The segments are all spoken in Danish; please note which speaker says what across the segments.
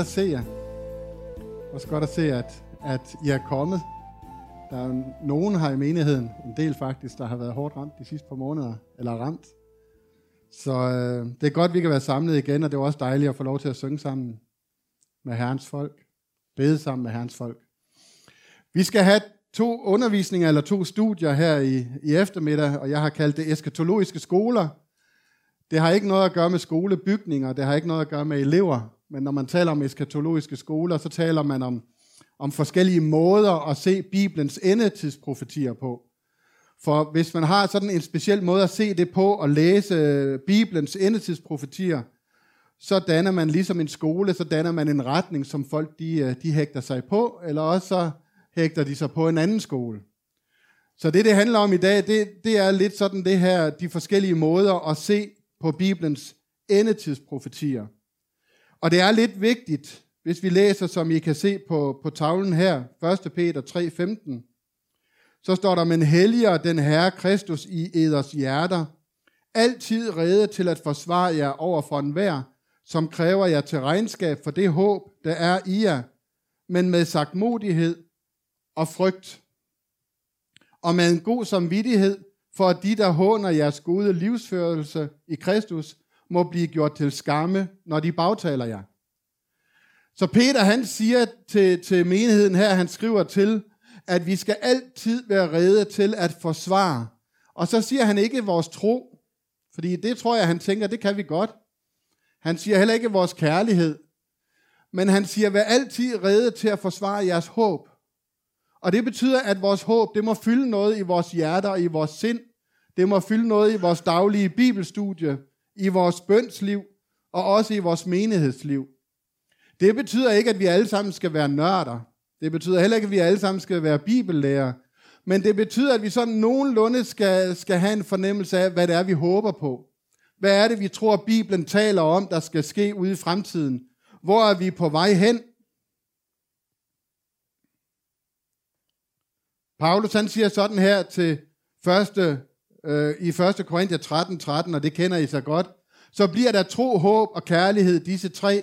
Speaker 1: godt at se jer. Også godt at se, at, at I er kommet. Der er jo nogen her i menigheden, en del faktisk, der har været hårdt ramt de sidste par måneder, eller ramt. Så øh, det er godt, at vi kan være samlet igen, og det er også dejligt at få lov til at synge sammen med Herrens folk. Bede sammen med Herrens folk. Vi skal have to undervisninger, eller to studier her i, i eftermiddag, og jeg har kaldt det eskatologiske skoler. Det har ikke noget at gøre med skolebygninger, det har ikke noget at gøre med elever, men når man taler om eskatologiske skoler, så taler man om, om forskellige måder at se Bibelens endetidsprofetier på. For hvis man har sådan en speciel måde at se det på og læse øh, Bibelens endetidsprofetier, så danner man ligesom en skole, så danner man en retning, som folk de, øh, de hægter sig på, eller også så hægter de sig på en anden skole. Så det, det handler om i dag, det, det er lidt sådan det her, de forskellige måder at se på Bibelens endetidsprofetier. Og det er lidt vigtigt, hvis vi læser, som I kan se på, på tavlen her, 1. Peter 3:15, så står der, men helliger den Herre Kristus i eders hjerter, altid rede til at forsvare jer over for enhver, som kræver jer til regnskab for det håb, der er i jer, men med sagtmodighed og frygt. Og med en god samvittighed, for at de, der håner jeres gode livsførelse i Kristus, må blive gjort til skamme, når de bagtaler jer. Så Peter han siger til, til menigheden her, han skriver til, at vi skal altid være rede til at forsvare. Og så siger han ikke vores tro, fordi det tror jeg, han tænker, det kan vi godt. Han siger heller ikke vores kærlighed, men han siger, vær altid rede til at forsvare jeres håb. Og det betyder, at vores håb, det må fylde noget i vores hjerter og i vores sind. Det må fylde noget i vores daglige bibelstudie, i vores bønsliv og også i vores menighedsliv. Det betyder ikke, at vi alle sammen skal være nørder. Det betyder heller ikke, at vi alle sammen skal være bibellærer. Men det betyder, at vi sådan nogenlunde skal, skal have en fornemmelse af, hvad det er, vi håber på. Hvad er det, vi tror, Bibelen taler om, der skal ske ude i fremtiden? Hvor er vi på vej hen? Paulus han siger sådan her til første, øh, i 1. Korinther 13, 13, og det kender I så godt. Så bliver der tro, håb og kærlighed, disse tre,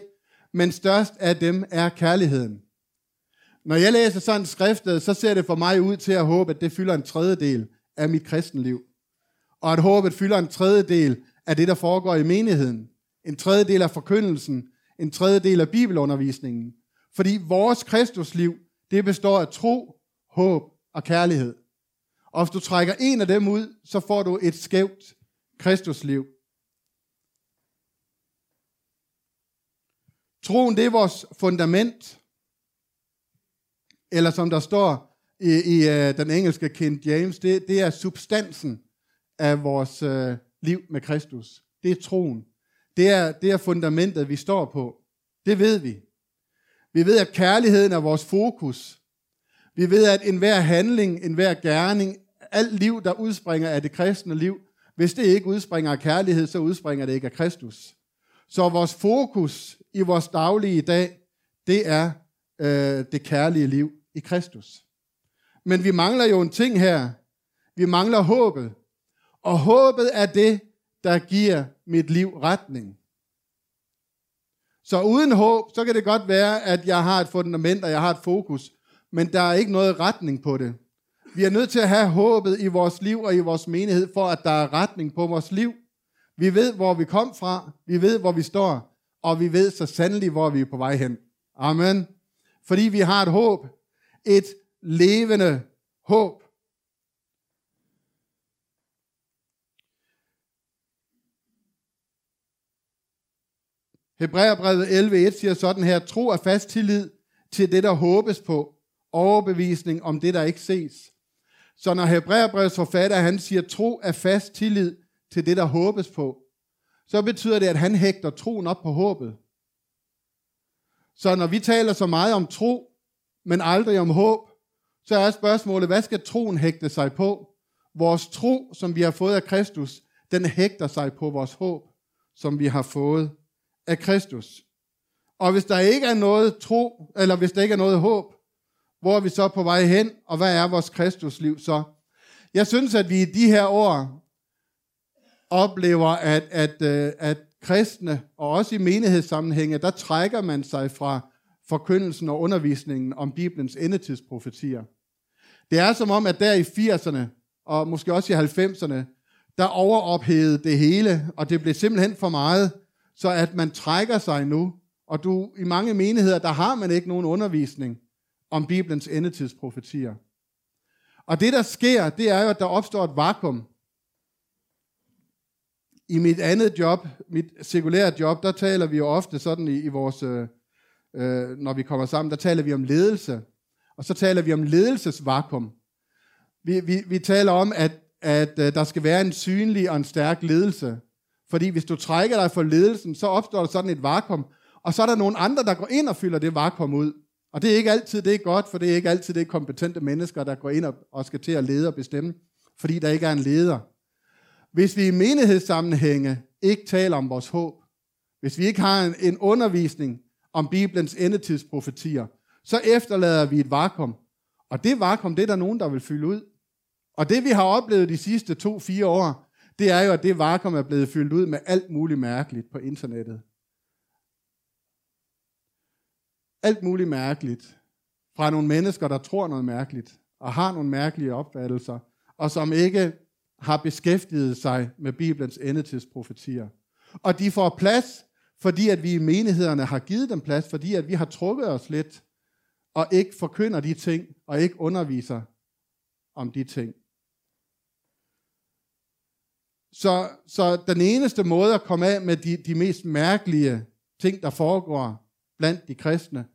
Speaker 1: men størst af dem er kærligheden. Når jeg læser sådan skriftet, øh, så ser det for mig ud til at håbe, at det fylder en tredjedel af mit kristenliv. Og at håbet fylder en tredjedel af det, der foregår i menigheden. En tredjedel af forkyndelsen. En tredjedel af bibelundervisningen. Fordi vores kristusliv, det består af tro, håb og kærlighed. Og hvis du trækker en af dem ud, så får du et skævt kristusliv. Troen, det er vores fundament. Eller som der står i, i uh, den engelske King James, det, det er substansen af vores uh, liv med Kristus. Det er troen. Det er, det er fundamentet, vi står på. Det ved vi. Vi ved, at kærligheden er vores fokus. Vi ved, at enhver handling, enhver gerning, alt liv, der udspringer af det kristne liv, hvis det ikke udspringer af kærlighed, så udspringer det ikke af Kristus. Så vores fokus i vores daglige dag, det er øh, det kærlige liv i Kristus. Men vi mangler jo en ting her. Vi mangler håbet. Og håbet er det, der giver mit liv retning. Så uden håb, så kan det godt være, at jeg har et fundament, og jeg har et fokus, men der er ikke noget retning på det. Vi er nødt til at have håbet i vores liv og i vores menighed, for at der er retning på vores liv. Vi ved, hvor vi kom fra, vi ved, hvor vi står, og vi ved så sandelig, hvor vi er på vej hen. Amen. Fordi vi har et håb. Et levende håb. Hebræerbrevet 11.1 siger sådan her, tro er fast tillid til det, der håbes på, overbevisning om det, der ikke ses. Så når Hebræerbrevets forfatter, han siger, tro er fast tillid til det, der håbes på, så betyder det, at han hægter troen op på håbet. Så når vi taler så meget om tro, men aldrig om håb, så er spørgsmålet, hvad skal troen hægte sig på? Vores tro, som vi har fået af Kristus, den hægter sig på vores håb, som vi har fået af Kristus. Og hvis der ikke er noget tro, eller hvis der ikke er noget håb, hvor er vi så på vej hen, og hvad er vores Kristusliv så? Jeg synes, at vi i de her år oplever, at, at, øh, at kristne, og også i menighedssammenhænge, der trækker man sig fra forkyndelsen og undervisningen om Bibelens endetidsprofetier. Det er som om, at der i 80'erne, og måske også i 90'erne, der overophedede det hele, og det blev simpelthen for meget, så at man trækker sig nu, og du i mange menigheder, der har man ikke nogen undervisning om Bibelens endetidsprofetier. Og det, der sker, det er jo, at der opstår et vakuum. I mit andet job, mit sekulære job, der taler vi jo ofte sådan i, i vores, øh, øh, når vi kommer sammen, der taler vi om ledelse. Og så taler vi om ledelsesvakuum. Vi, vi, vi taler om, at, at øh, der skal være en synlig og en stærk ledelse. Fordi hvis du trækker dig for ledelsen, så opstår der sådan et vakuum, og så er der nogle andre, der går ind og fylder det vakuum ud. Og det er ikke altid det er godt, for det er ikke altid det er kompetente mennesker, der går ind og, og skal til at lede og bestemme, fordi der ikke er en leder. Hvis vi i menighedssammenhænge ikke taler om vores håb, hvis vi ikke har en, en undervisning om Bibelens endetidsprofetier, så efterlader vi et vakuum. Og det vakuum, det er der nogen, der vil fylde ud. Og det vi har oplevet de sidste to-fire år, det er jo, at det vakuum er blevet fyldt ud med alt muligt mærkeligt på internettet. alt muligt mærkeligt fra nogle mennesker, der tror noget mærkeligt, og har nogle mærkelige opfattelser, og som ikke har beskæftiget sig med Bibelens endetidsprofetier. Og de får plads, fordi at vi i menighederne har givet dem plads, fordi at vi har trukket os lidt, og ikke forkynder de ting, og ikke underviser om de ting. Så, så den eneste måde at komme af med de, de mest mærkelige ting, der foregår blandt de kristne,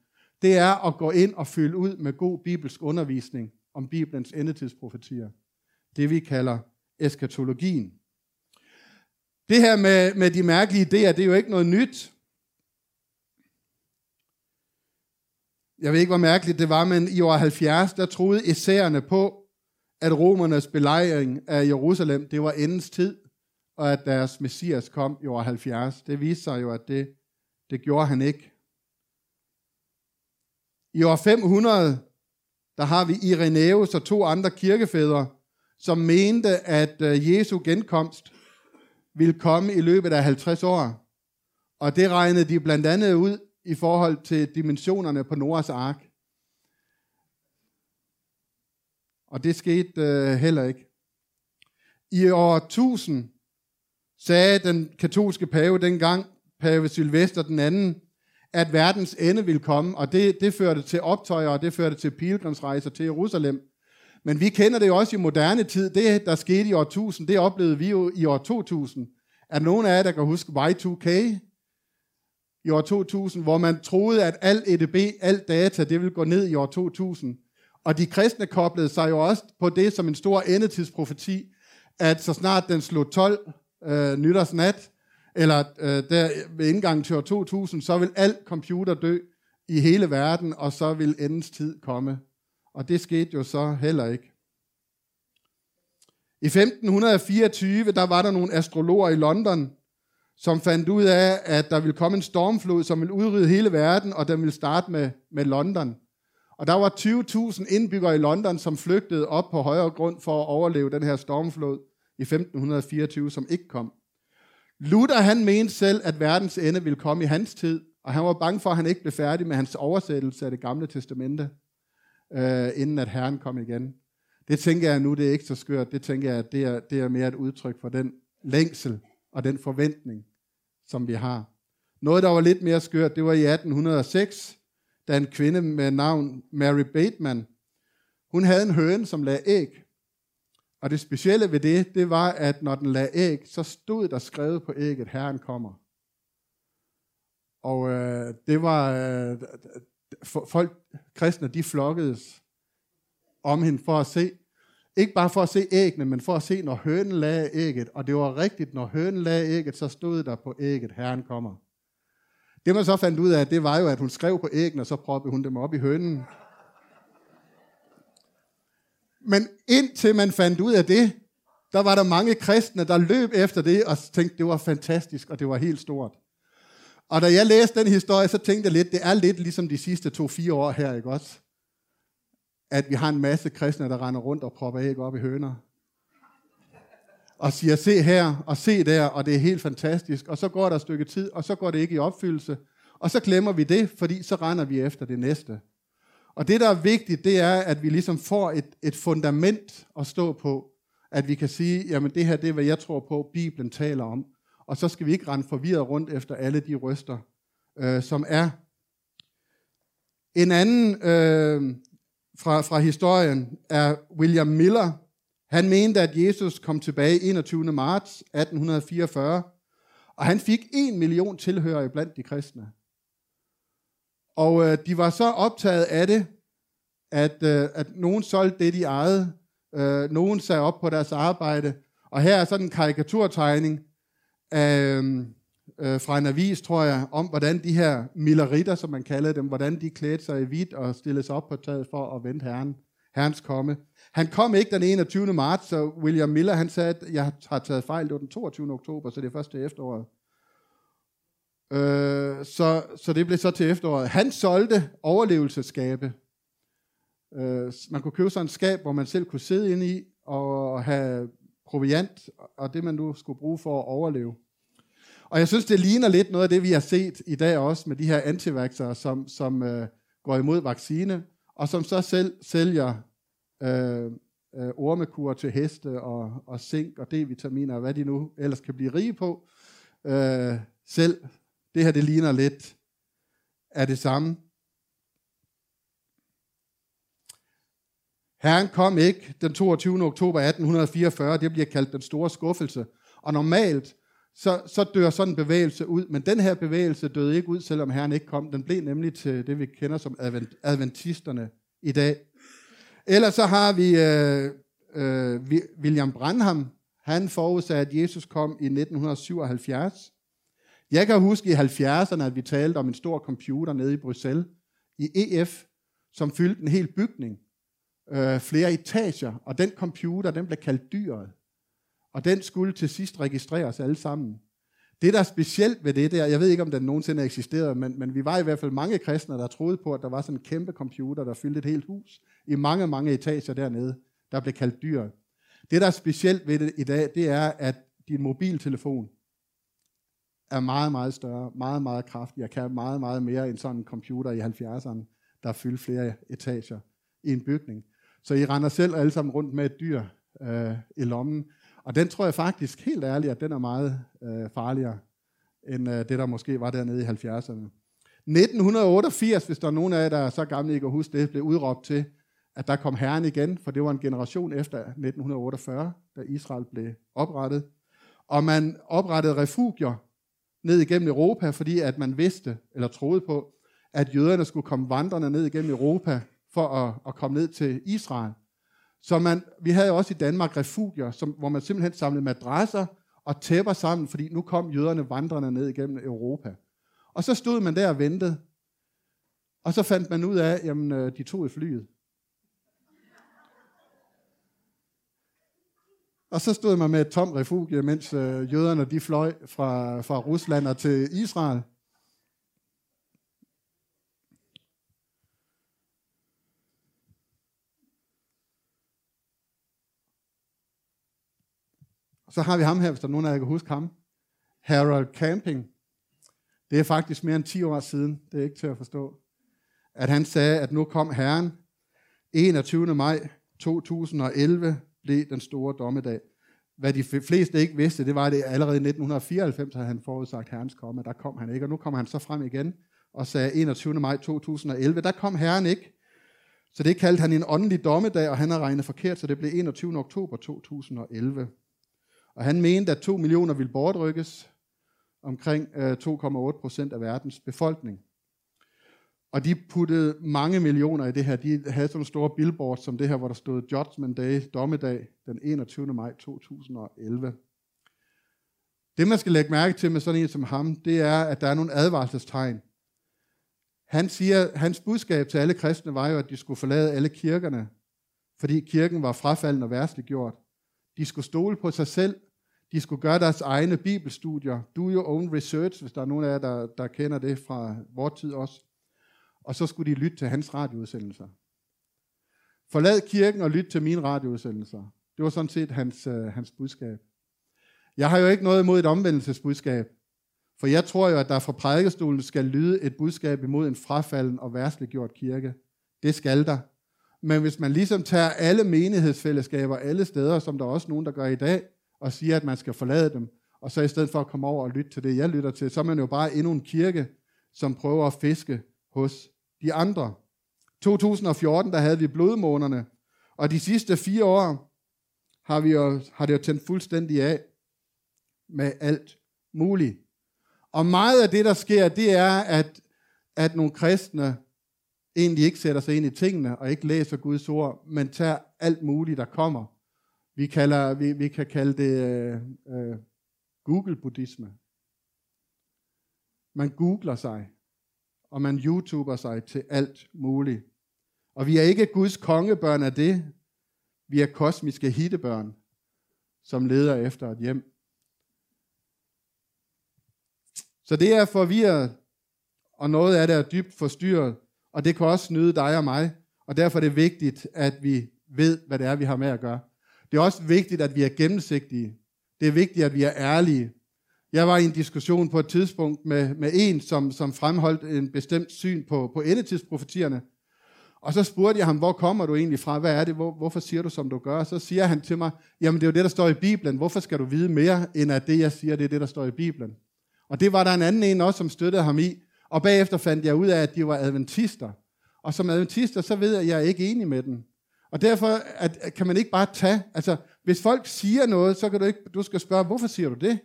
Speaker 1: det er at gå ind og fylde ud med god bibelsk undervisning om Bibelens endetidsprofetier. Det vi kalder eskatologien. Det her med, med de mærkelige idéer, det er jo ikke noget nyt. Jeg ved ikke, hvor mærkeligt det var, men i år 70, der troede essærerne på, at romernes belejring af Jerusalem, det var endens tid, og at deres messias kom i år 70. Det viste sig jo, at det, det gjorde han ikke. I år 500, der har vi Irenaeus og to andre kirkefædre, som mente, at øh, Jesu genkomst ville komme i løbet af 50 år. Og det regnede de blandt andet ud i forhold til dimensionerne på Noras ark. Og det skete øh, heller ikke. I år 1000 sagde den katolske pave dengang, pave Sylvester den anden, at verdens ende vil komme, og det, det førte til optøjer, og det førte til pilgrimsrejser til Jerusalem. Men vi kender det jo også i moderne tid. Det, der skete i år 1000, det oplevede vi jo i år 2000. Er nogen af jer, der kan huske Y2K? I år 2000, hvor man troede, at al EDB, al data, det ville gå ned i år 2000. Og de kristne koblede sig jo også på det som en stor endetidsprofeti, at så snart den slog 12 øh, nytårsnat, eller øh, der ved indgangen til år 2000, så vil al computer dø i hele verden, og så vil endens tid komme. Og det skete jo så heller ikke. I 1524, der var der nogle astrologer i London, som fandt ud af, at der ville komme en stormflod, som ville udrydde hele verden, og den ville starte med, med London. Og der var 20.000 indbyggere i London, som flygtede op på højre grund for at overleve den her stormflod i 1524, som ikke kom. Luther han mente selv, at verdens ende ville komme i hans tid, og han var bange for, at han ikke blev færdig med hans oversættelse af det gamle testamente, øh, inden at Herren kom igen. Det tænker jeg nu, det er ikke så skørt. Det tænker jeg, at det er, det er mere et udtryk for den længsel og den forventning, som vi har. Noget, der var lidt mere skørt, det var i 1806, da en kvinde med navn Mary Bateman, hun havde en høne, som lagde æg. Og det specielle ved det, det var, at når den lagde æg, så stod der skrevet på ægget, Herren kommer. Og øh, det var, øh, folk, kristne, de flokkedes om hende for at se, ikke bare for at se æggene, men for at se, når hønen lagde ægget. Og det var rigtigt, når hønen lagde ægget, så stod der på ægget, Herren kommer. Det man så fandt ud af, det var jo, at hun skrev på æggene, og så proppede hun dem op i hønen. Men indtil man fandt ud af det, der var der mange kristne, der løb efter det og tænkte, det var fantastisk, og det var helt stort. Og da jeg læste den historie, så tænkte jeg lidt, det er lidt ligesom de sidste to-fire år her, ikke også? At vi har en masse kristne, der render rundt og propper æg op i høner. og siger, se her og se der, og det er helt fantastisk. Og så går der et stykke tid, og så går det ikke i opfyldelse. Og så glemmer vi det, fordi så render vi efter det næste. Og det, der er vigtigt, det er, at vi ligesom får et, et fundament at stå på. At vi kan sige, jamen det her, det er, hvad jeg tror på, Bibelen taler om. Og så skal vi ikke rende forvirret rundt efter alle de røster, øh, som er. En anden øh, fra, fra historien er William Miller. Han mente, at Jesus kom tilbage 21. marts 1844, og han fik en million tilhørere blandt de kristne. Og øh, de var så optaget af det, at, øh, at nogen solgte det, de ejede. Øh, nogen sagde op på deres arbejde. Og her er sådan en karikaturtegning af, øh, fra en avis, tror jeg, om hvordan de her milleritter, som man kalder dem, hvordan de klædte sig i hvidt og stillede sig op på taget for at vente herren, herrens komme. Han kom ikke den 21. marts, så William Miller han sagde, at jeg har taget fejl, det var den 22. oktober, så det er først til efteråret. Øh, så, så det blev så til efteråret. Han solgte overlevelsesskabe. Øh, man kunne købe sådan en skab, hvor man selv kunne sidde inde i og have proviant, og det man nu skulle bruge for at overleve. Og jeg synes, det ligner lidt noget af det, vi har set i dag også med de her antivaxere, som, som øh, går imod vaccine, og som så selv sælger øh, øh, ormekur til heste og, og zink og D-vitaminer og hvad de nu ellers kan blive rige på øh, selv det her, det ligner lidt af det samme. Herren kom ikke den 22. oktober 1844, det bliver kaldt den store skuffelse. Og normalt, så, så dør sådan en bevægelse ud, men den her bevægelse døde ikke ud, selvom Herren ikke kom. Den blev nemlig til det, vi kender som adventisterne i dag. Ellers så har vi øh, øh, William Branham. Han forudsagde, at Jesus kom i 1977. Jeg kan huske i 70'erne, at vi talte om en stor computer nede i Bruxelles, i EF, som fyldte en hel bygning, øh, flere etager, og den computer, den blev kaldt dyret. Og den skulle til sidst registreres alle sammen. Det, der er specielt ved det der, jeg ved ikke, om den nogensinde eksisterede, men, men vi var i hvert fald mange kristne, der troede på, at der var sådan en kæmpe computer, der fyldte et helt hus, i mange, mange etager dernede, der blev kaldt dyret. Det, der er specielt ved det i dag, det er, at din mobiltelefon, er meget, meget større, meget, meget kraftig, og kan meget, meget mere end sådan en computer i 70'erne, der fyldte flere etager i en bygning. Så I render selv alle sammen rundt med et dyr øh, i lommen. Og den tror jeg faktisk, helt ærligt, at den er meget øh, farligere, end øh, det, der måske var dernede i 70'erne. 1988, hvis der er nogen af jer, der er så gamle, I kan huske det, blev udråbt til, at der kom Herren igen, for det var en generation efter 1948, da Israel blev oprettet. Og man oprettede refugier ned igennem Europa, fordi at man vidste, eller troede på, at jøderne skulle komme vandrende ned igennem Europa for at, at komme ned til Israel. Så man, vi havde også i Danmark refugier, som, hvor man simpelthen samlede madrasser og tæpper sammen, fordi nu kom jøderne vandrende ned igennem Europa. Og så stod man der og ventede. Og så fandt man ud af, at øh, de tog i flyet. Og så stod man med et tomt refugie, mens øh, jøderne de fløj fra, fra Rusland og til Israel. Så har vi ham her, hvis der er nogen af jer kan huske ham. Harold Camping. Det er faktisk mere end 10 år siden, det er ikke til at forstå, at han sagde, at nu kom Herren 21. maj 2011 blev den store dommedag. Hvad de fleste ikke vidste, det var, at det allerede i 1994 havde han forudsagt herrens komme. Der kom han ikke, og nu kommer han så frem igen og sagde 21. maj 2011, der kom herren ikke. Så det kaldte han en åndelig dommedag, og han har regnet forkert, så det blev 21. oktober 2011. Og han mente, at 2 millioner ville bortrykkes, omkring øh, 2,8 procent af verdens befolkning. Og de puttede mange millioner i det her. De havde sådan store billboards som det her, hvor der stod Judgment Day, dommedag, den 21. maj 2011. Det, man skal lægge mærke til med sådan en som ham, det er, at der er nogle advarselstegn. Han siger, hans budskab til alle kristne var jo, at de skulle forlade alle kirkerne, fordi kirken var frafaldende og værstliggjort. De skulle stole på sig selv. De skulle gøre deres egne bibelstudier. Do your own research, hvis der er nogen af jer, der, der kender det fra vores tid også og så skulle de lytte til hans radioudsendelser. Forlad kirken og lyt til mine radioudsendelser. Det var sådan set hans, øh, hans budskab. Jeg har jo ikke noget imod et omvendelsesbudskab, for jeg tror jo, at der fra prædikestolen skal lyde et budskab imod en frafalden og værtsliggjort kirke. Det skal der. Men hvis man ligesom tager alle menighedsfællesskaber alle steder, som der er også nogen, der gør i dag, og siger, at man skal forlade dem, og så i stedet for at komme over og lytte til det, jeg lytter til, så er man jo bare endnu en kirke, som prøver at fiske hos de andre. 2014, der havde vi blodmånerne, og de sidste fire år har, vi jo, har det jo tændt fuldstændig af med alt muligt. Og meget af det, der sker, det er, at, at nogle kristne egentlig ikke sætter sig ind i tingene, og ikke læser Guds ord, men tager alt muligt, der kommer. Vi, kalder, vi, vi kan kalde det øh, øh, Google-buddhisme. Man googler sig, og man YouTuber sig til alt muligt. Og vi er ikke Guds kongebørn af det. Vi er kosmiske hittebørn, som leder efter et hjem. Så det er forvirret, og noget af det er dybt forstyrret, og det kan også snyde dig og mig, og derfor er det vigtigt, at vi ved, hvad det er, vi har med at gøre. Det er også vigtigt, at vi er gennemsigtige. Det er vigtigt, at vi er ærlige. Jeg var i en diskussion på et tidspunkt med, med en, som, som fremholdt en bestemt syn på, på endetidsprofetierne. Og så spurgte jeg ham, hvor kommer du egentlig fra? Hvad er det? Hvor, hvorfor siger du, som du gør? Så siger han til mig, jamen det er jo det, der står i Bibelen. Hvorfor skal du vide mere, end at det, jeg siger, det er det, der står i Bibelen? Og det var der en anden en også, som støttede ham i. Og bagefter fandt jeg ud af, at de var adventister. Og som adventister, så ved jeg, at jeg er ikke enig med dem. Og derfor at, kan man ikke bare tage, altså hvis folk siger noget, så kan du ikke, du skal spørge, hvorfor siger du det?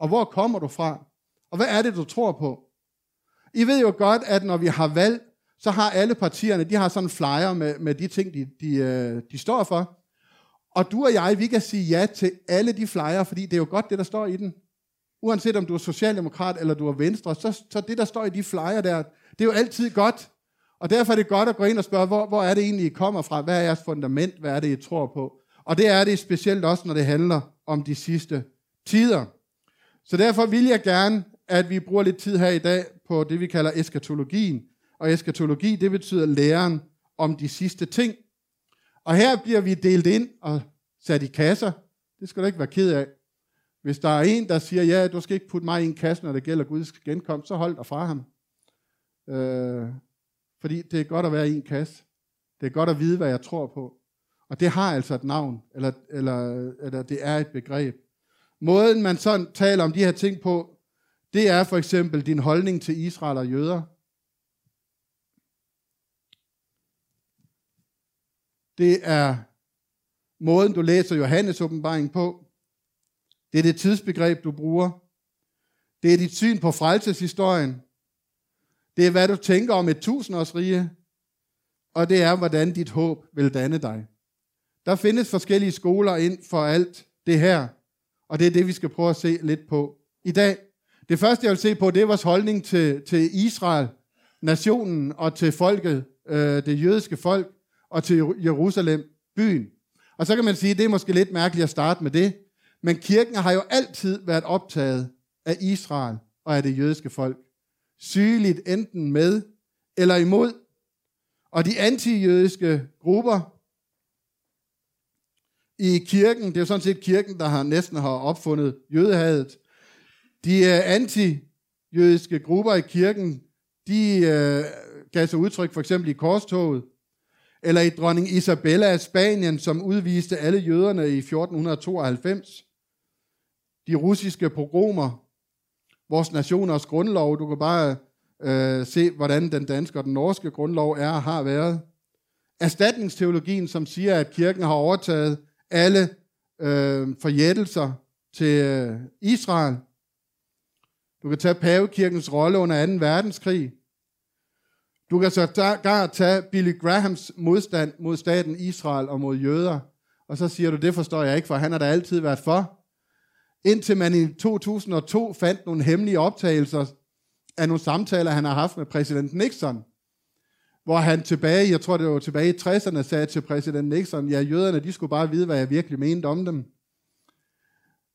Speaker 1: Og hvor kommer du fra? Og hvad er det, du tror på? I ved jo godt, at når vi har valg, så har alle partierne, de har sådan en flyer med, med de ting, de, de, øh, de står for. Og du og jeg, vi kan sige ja til alle de flyer, fordi det er jo godt, det der står i den. Uanset om du er socialdemokrat eller du er venstre, så, så det, der står i de flyer der, det er jo altid godt. Og derfor er det godt at gå ind og spørge, hvor, hvor er det egentlig, I kommer fra? Hvad er jeres fundament? Hvad er det, I tror på? Og det er det specielt også, når det handler om de sidste tider. Så derfor vil jeg gerne, at vi bruger lidt tid her i dag på det, vi kalder eskatologien. Og eskatologi, det betyder læren om de sidste ting. Og her bliver vi delt ind og sat i kasser. Det skal du ikke være ked af. Hvis der er en, der siger, ja, du skal ikke putte mig i en kasse, når det gælder Guds genkomst, så hold dig fra ham. Øh, fordi det er godt at være i en kasse. Det er godt at vide, hvad jeg tror på. Og det har altså et navn, eller, eller, eller det er et begreb. Måden, man sådan taler om de her ting på, det er for eksempel din holdning til Israel og jøder. Det er måden, du læser Johannes åbenbaring på. Det er det tidsbegreb, du bruger. Det er dit syn på frelseshistorien. Det er, hvad du tænker om et tusindårsrige. Og det er, hvordan dit håb vil danne dig. Der findes forskellige skoler ind for alt det her. Og det er det, vi skal prøve at se lidt på i dag. Det første, jeg vil se på, det er vores holdning til, til Israel, nationen og til folket, øh, det jødiske folk, og til Jerusalem, byen. Og så kan man sige, at det er måske lidt mærkeligt at starte med det, men kirken har jo altid været optaget af Israel og af det jødiske folk. Sygeligt enten med eller imod. Og de antijødiske grupper i kirken, det er jo sådan set kirken, der har næsten har opfundet jødehadet. De øh, antijødiske grupper i kirken, de øh, gav sig udtryk for eksempel i korstoget, eller i dronning Isabella af Spanien, som udviste alle jøderne i 1492 de russiske pogromer, vores nationers grundlov. Du kan bare øh, se, hvordan den danske og den norske grundlov er og har været. Erstatningsteologien, som siger, at kirken har overtaget alle øh, forjættelser til øh, Israel. Du kan tage pavekirkens rolle under 2. verdenskrig. Du kan så tage Billy Grahams modstand mod staten Israel og mod jøder. Og så siger du, det forstår jeg ikke, for han har da altid været for indtil man i 2002 fandt nogle hemmelige optagelser af nogle samtaler, han har haft med præsident Nixon, hvor han tilbage, jeg tror det var tilbage i 60'erne, sagde til præsident Nixon, ja, jøderne, de skulle bare vide, hvad jeg virkelig mente om dem.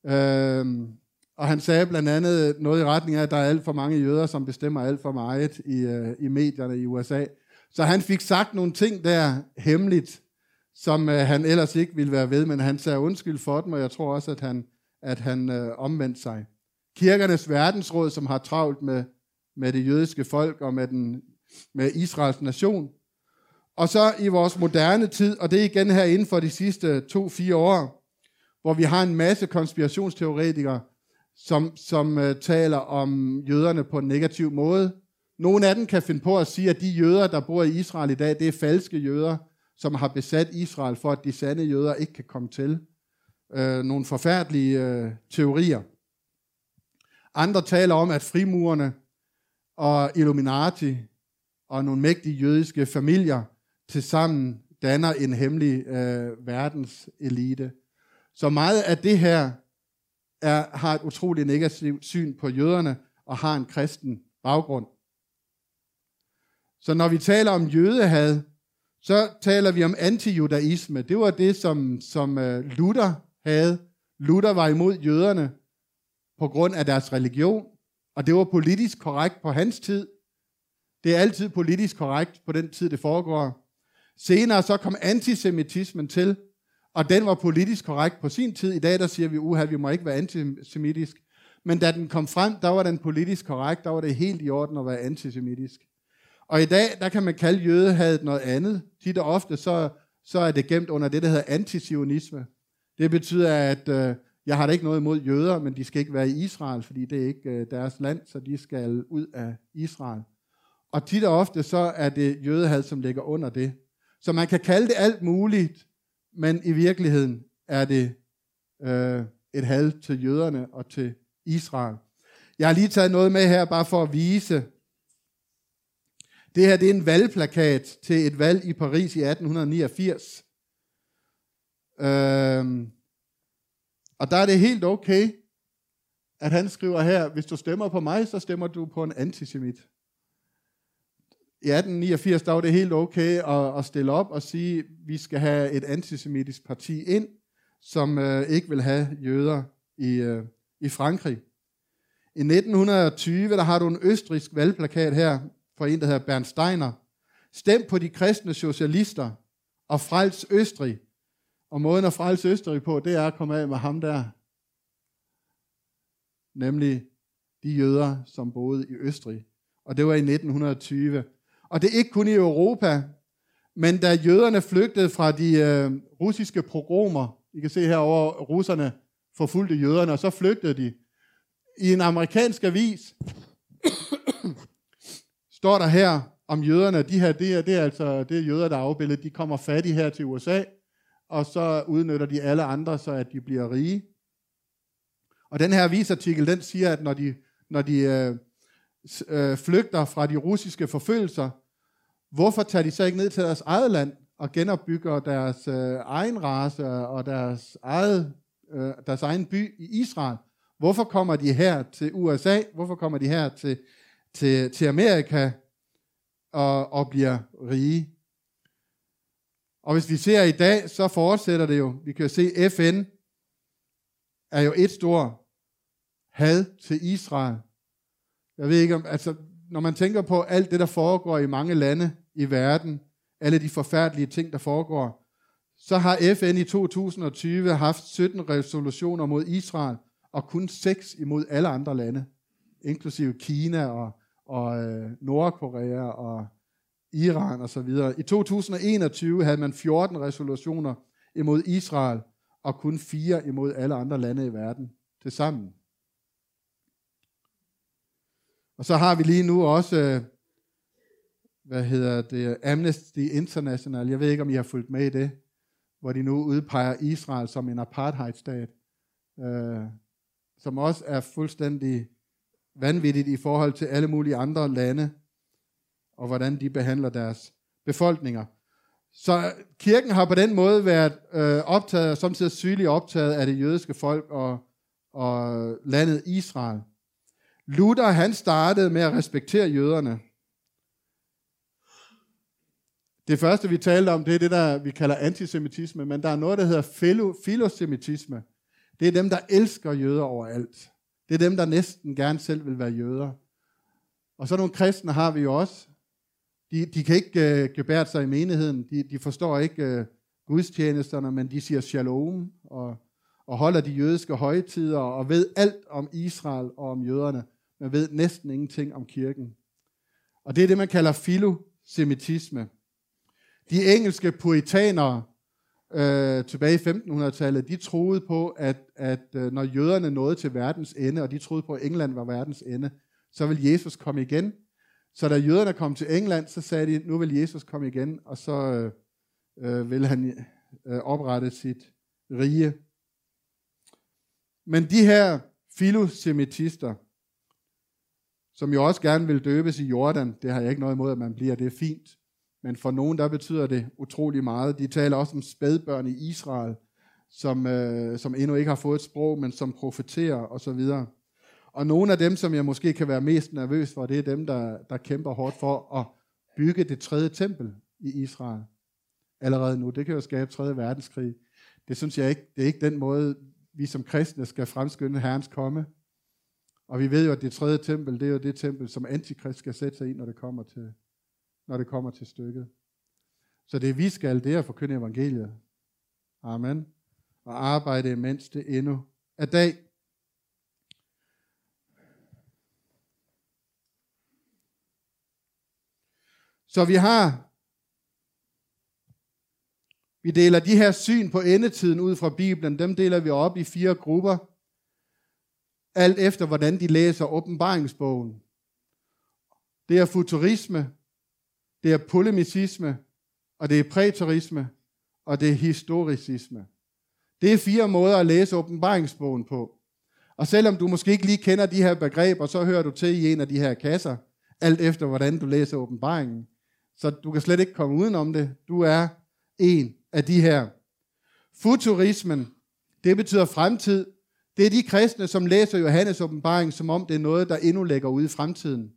Speaker 1: Øhm, og han sagde blandt andet noget i retning af, at der er alt for mange jøder, som bestemmer alt for meget i, øh, i medierne i USA. Så han fik sagt nogle ting der hemmeligt, som øh, han ellers ikke ville være ved, men han sagde undskyld for dem, og jeg tror også, at han at han øh, omvendte sig. Kirkernes verdensråd, som har travlt med, med det jødiske folk og med, den, med Israels nation. Og så i vores moderne tid, og det er igen her inden for de sidste to-fire år, hvor vi har en masse konspirationsteoretikere, som, som øh, taler om jøderne på en negativ måde. Nogle af dem kan finde på at sige, at de jøder, der bor i Israel i dag, det er falske jøder, som har besat Israel for, at de sande jøder ikke kan komme til øh, nogle forfærdelige øh, teorier. Andre taler om, at frimurerne og Illuminati og nogle mægtige jødiske familier tilsammen danner en hemmelig øh, verdenselite. Så meget af det her er, har et utroligt negativt syn på jøderne og har en kristen baggrund. Så når vi taler om jødehad, så taler vi om antijudaisme. Det var det, som, som øh, Luther havde. Luther var imod jøderne på grund af deres religion, og det var politisk korrekt på hans tid. Det er altid politisk korrekt på den tid, det foregår. Senere så kom antisemitismen til, og den var politisk korrekt på sin tid. I dag der siger vi, uha, vi må ikke være antisemitisk. Men da den kom frem, der var den politisk korrekt, der var det helt i orden at være antisemitisk. Og i dag, der kan man kalde jødehadet noget andet. Tit og ofte, så, så er det gemt under det, der hedder antisionisme. Det betyder, at øh, jeg har da ikke noget imod jøder, men de skal ikke være i Israel, fordi det er ikke øh, deres land, så de skal ud af Israel. Og tit og ofte, så er det jødehad, som ligger under det. Så man kan kalde det alt muligt, men i virkeligheden er det øh, et had til jøderne og til Israel. Jeg har lige taget noget med her, bare for at vise. Det her det er en valgplakat til et valg i Paris i 1889. Øhm, og der er det helt okay, at han skriver her, hvis du stemmer på mig, så stemmer du på en antisemit i 1889, der var det helt okay at, at stille op og sige, vi skal have et antisemitisk parti ind, som øh, ikke vil have jøder i, øh, i Frankrig. I 1920, der har du en østrisk valgplakat her, for en, der hedder Bernd Steiner. Stem på de kristne socialister og frels Østrig. Og måden at frelse Østrig på, det er at komme af med ham der. Nemlig de jøder, som boede i Østrig. Og det var i 1920. Og det er ikke kun i Europa, men da jøderne flygtede fra de øh, russiske pogromer, I kan se herover russerne forfulgte jøderne, og så flygtede de. I en amerikansk avis står der her om jøderne, de her, det er, det er altså det er jøder, der er afbildet, de kommer fattige her til USA, og så udnytter de alle andre, så at de bliver rige. Og den her avisartikel, den siger, at når de, når de øh, øh, flygter fra de russiske forfølgelser, hvorfor tager de så ikke ned til deres eget land og genopbygger deres øh, egen race og deres, eget, øh, deres egen by i Israel? Hvorfor kommer de her til USA? Hvorfor kommer de her til, til, til Amerika og, og bliver rige? Og hvis vi ser i dag, så fortsætter det jo. Vi kan jo se, FN er jo et stort had til Israel. Jeg ved ikke om, altså, når man tænker på alt det, der foregår i mange lande i verden, alle de forfærdelige ting, der foregår, så har FN i 2020 haft 17 resolutioner mod Israel, og kun 6 imod alle andre lande, inklusive Kina og, og øh, Nordkorea og Iran osv. I 2021 havde man 14 resolutioner imod Israel, og kun 4 imod alle andre lande i verden til sammen. Og så har vi lige nu også, øh, hvad hedder det, Amnesty International. Jeg ved ikke, om I har fulgt med i det, hvor de nu udpeger Israel som en apartheidstat, øh, som også er fuldstændig vanvittigt i forhold til alle mulige andre lande, og hvordan de behandler deres befolkninger. Så kirken har på den måde været øh, optaget, samtidig sygeligt optaget af det jødiske folk og, og landet Israel. Luther han startede med at respektere jøderne. Det første, vi talte om, det er det, der vi kalder antisemitisme, men der er noget, der hedder filosemitisme. Det er dem, der elsker jøder overalt. Det er dem, der næsten gerne selv vil være jøder. Og så nogle kristne har vi jo også. De, de kan ikke øh, gebære sig i menigheden. De, de forstår ikke øh, gudstjenesterne, men de siger shalom og, og holder de jødiske højtider og ved alt om Israel og om jøderne, men ved næsten ingenting om kirken. Og det er det, man kalder filosemitisme. De engelske puritanere øh, tilbage i 1500-tallet, de troede på, at, at øh, når jøderne nåede til verdens ende, og de troede på, at England var verdens ende, så vil Jesus komme igen. Så da jøderne kom til England, så sagde de, nu vil Jesus komme igen, og så øh, øh, vil han øh, oprette sit rige. Men de her filosemitister, som jo også gerne vil døbes i Jordan, det har jeg ikke noget imod, at man bliver, det er fint. Men for nogen, der betyder det utrolig meget. De taler også om spædbørn i Israel, som, øh, som endnu ikke har fået et sprog, men som profeterer osv. Og nogle af dem, som jeg måske kan være mest nervøs for, det er dem, der, der kæmper hårdt for at bygge det tredje tempel i Israel. Allerede nu. Det kan jo skabe tredje verdenskrig. Det synes jeg ikke, det er ikke den måde, vi som kristne skal fremskynde Herrens komme. Og vi ved jo, at det tredje tempel, det er jo det tempel, som antikrist skal sætte sig i, når det kommer til, når det kommer til stykket. Så det vi skal, det er at forkynde evangeliet. Amen. Og arbejde, mens det endnu er dag. Så vi har, vi deler de her syn på endetiden ud fra Bibelen, dem deler vi op i fire grupper, alt efter hvordan de læser åbenbaringsbogen. Det er futurisme, det er polemicisme, og det er præterisme, og det er historicisme. Det er fire måder at læse åbenbaringsbogen på. Og selvom du måske ikke lige kender de her begreber, så hører du til i en af de her kasser, alt efter hvordan du læser åbenbaringen. Så du kan slet ikke komme udenom det. Du er en af de her. Futurismen, det betyder fremtid. Det er de kristne, som læser Johannes åbenbaring, som om det er noget, der endnu ligger ude i fremtiden.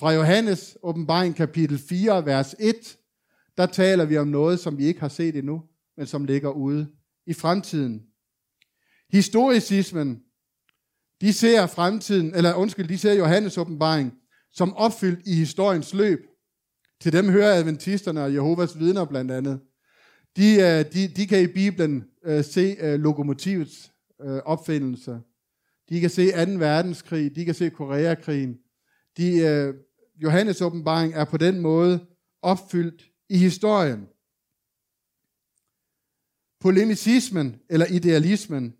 Speaker 1: Fra Johannes åbenbaring kapitel 4, vers 1, der taler vi om noget, som vi ikke har set endnu, men som ligger ude i fremtiden. Historicismen, de ser fremtiden, eller undskyld, de ser Johannes åbenbaring som opfyldt i historiens løb. Til dem hører adventisterne og Jehovas vidner blandt andet. De, øh, de, de kan i Bibelen uh, se uh, lokomotivets uh, opfindelse. De kan se 2. verdenskrig, de kan se Koreakrigen. De, uh, Johannes åbenbaring er på den måde opfyldt i historien. Polemicismen eller idealismen,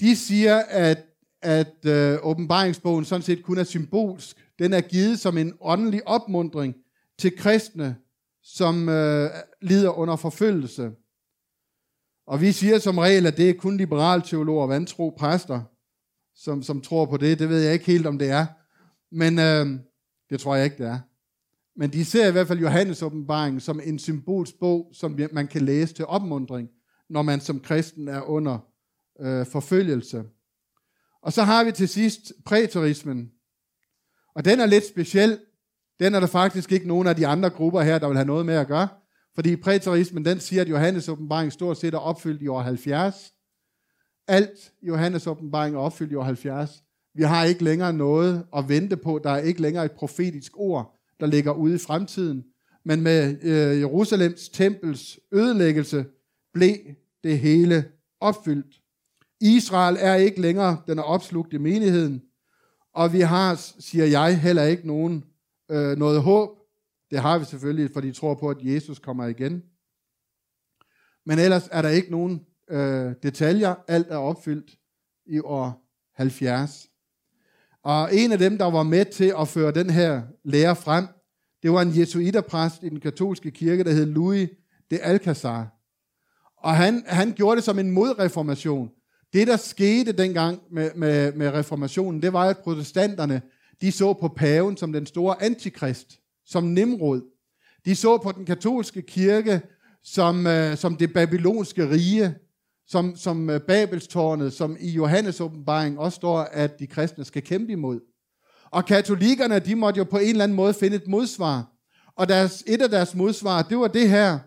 Speaker 1: de siger, at, at uh, åbenbaringsbogen sådan set kun er symbolsk. Den er givet som en åndelig opmundring til kristne, som øh, lider under forfølgelse. Og vi siger som regel, at det er kun liberalteologer og vantro præster, som, som tror på det. Det ved jeg ikke helt, om det er. Men øh, det tror jeg ikke, det er. Men de ser i hvert fald Johannes åbenbaring som en symbolsk bog, som man kan læse til opmundring, når man som kristen er under øh, forfølgelse. Og så har vi til sidst præterismen. Og den er lidt speciel, den er der faktisk ikke nogen af de andre grupper her, der vil have noget med at gøre. Fordi præterismen, den siger, at Johannes åbenbaring stort set er opfyldt i år 70. Alt Johannes åbenbaring er opfyldt i år 70. Vi har ikke længere noget at vente på. Der er ikke længere et profetisk ord, der ligger ude i fremtiden. Men med øh, Jerusalems tempels ødelæggelse blev det hele opfyldt. Israel er ikke længere, den er opslugt i menigheden. Og vi har, siger jeg, heller ikke nogen øh, noget håb. Det har vi selvfølgelig, for de tror på, at Jesus kommer igen. Men ellers er der ikke nogen øh, detaljer. Alt er opfyldt i år 70. Og en af dem, der var med til at føre den her lære frem, det var en jesuiterpræst i den katolske kirke, der hed Louis de Alcazar. Og han, han gjorde det som en modreformation. Det, der skete dengang med, med, med reformationen, det var, at protestanterne de så på paven som den store antikrist, som Nimrod. De så på den katolske kirke som, øh, som det babylonske rige, som, som øh, Babelstårnet, som i Johannes åbenbaring også står, at de kristne skal kæmpe imod. Og katolikkerne, de måtte jo på en eller anden måde finde et modsvar. Og deres, et af deres modsvar, det var det her,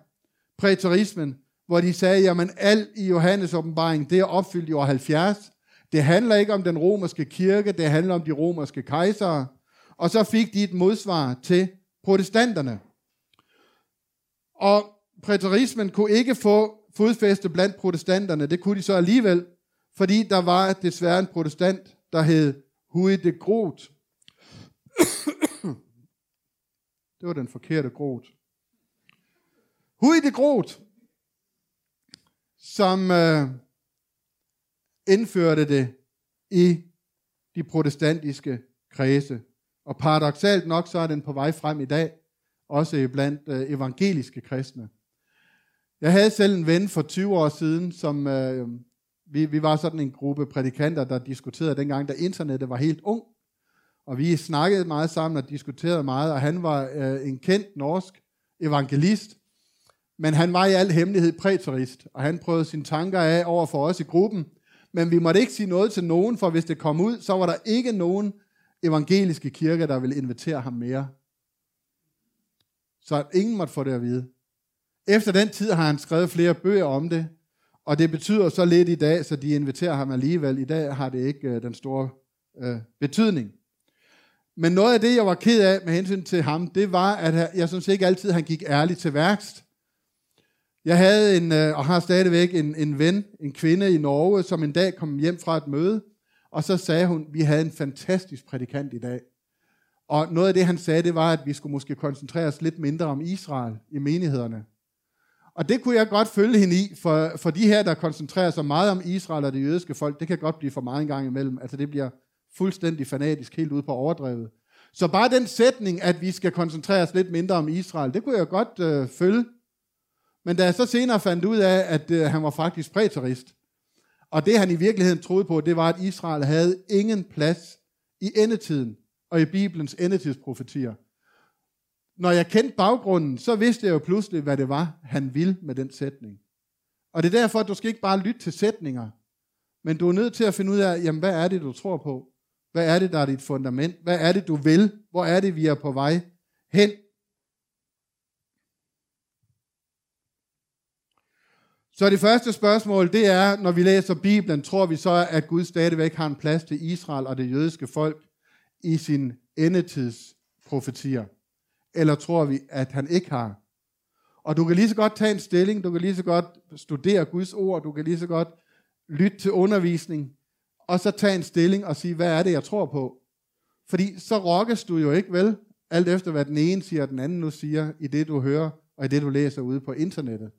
Speaker 1: præterismen, hvor de sagde, jamen alt i Johannes åbenbaring, det er opfyldt i år 70, det handler ikke om den romerske kirke, det handler om de romerske kejsere. Og så fik de et modsvar til protestanterne. Og præterismen kunne ikke få fodfæste blandt protestanterne. Det kunne de så alligevel, fordi der var desværre en protestant, der hed Hui de Groot. det var den forkerte Groot. Hui de Groot, som øh, indførte det i de protestantiske kredse. Og paradoxalt nok, så er den på vej frem i dag, også blandt øh, evangeliske kristne. Jeg havde selv en ven for 20 år siden, som øh, vi, vi var sådan en gruppe prædikanter, der diskuterede dengang, da internettet var helt ung. Og vi snakkede meget sammen og diskuterede meget, og han var øh, en kendt norsk evangelist, men han var i al hemmelighed præterist, og han prøvede sine tanker af over for os i gruppen, men vi måtte ikke sige noget til nogen, for hvis det kom ud, så var der ikke nogen evangeliske kirke, der ville invitere ham mere. Så ingen måtte få det at vide. Efter den tid har han skrevet flere bøger om det, og det betyder så lidt i dag, så de inviterer ham alligevel. I dag har det ikke øh, den store øh, betydning. Men noget af det, jeg var ked af med hensyn til ham, det var, at jeg synes ikke altid, han gik ærligt til værkst. Jeg havde en, øh, og har stadigvæk en, en ven, en kvinde i Norge, som en dag kom hjem fra et møde, og så sagde hun, vi havde en fantastisk prædikant i dag. Og noget af det, han sagde, det var, at vi skulle måske koncentrere os lidt mindre om Israel i menighederne. Og det kunne jeg godt følge hende i, for, for de her, der koncentrerer sig meget om Israel og det jødiske folk, det kan godt blive for meget en gang imellem. Altså det bliver fuldstændig fanatisk, helt ude på overdrevet. Så bare den sætning, at vi skal koncentrere os lidt mindre om Israel, det kunne jeg godt øh, følge. Men da jeg så senere fandt ud af, at øh, han var faktisk præterist, og det han i virkeligheden troede på, det var, at Israel havde ingen plads i endetiden og i Bibelens endetidsprofetier. Når jeg kendte baggrunden, så vidste jeg jo pludselig, hvad det var, han ville med den sætning. Og det er derfor, at du skal ikke bare lytte til sætninger, men du er nødt til at finde ud af, jamen, hvad er det, du tror på? Hvad er det, der er dit fundament? Hvad er det, du vil? Hvor er det, vi er på vej hen? Så det første spørgsmål, det er, når vi læser Bibelen, tror vi så, at Gud stadigvæk har en plads til Israel og det jødiske folk i sin endetidsprofetier? Eller tror vi, at han ikke har? Og du kan lige så godt tage en stilling, du kan lige så godt studere Guds ord, du kan lige så godt lytte til undervisning, og så tage en stilling og sige, hvad er det, jeg tror på? Fordi så rokkes du jo ikke vel, alt efter hvad den ene siger, og den anden nu siger, i det du hører, og i det du læser ude på internettet.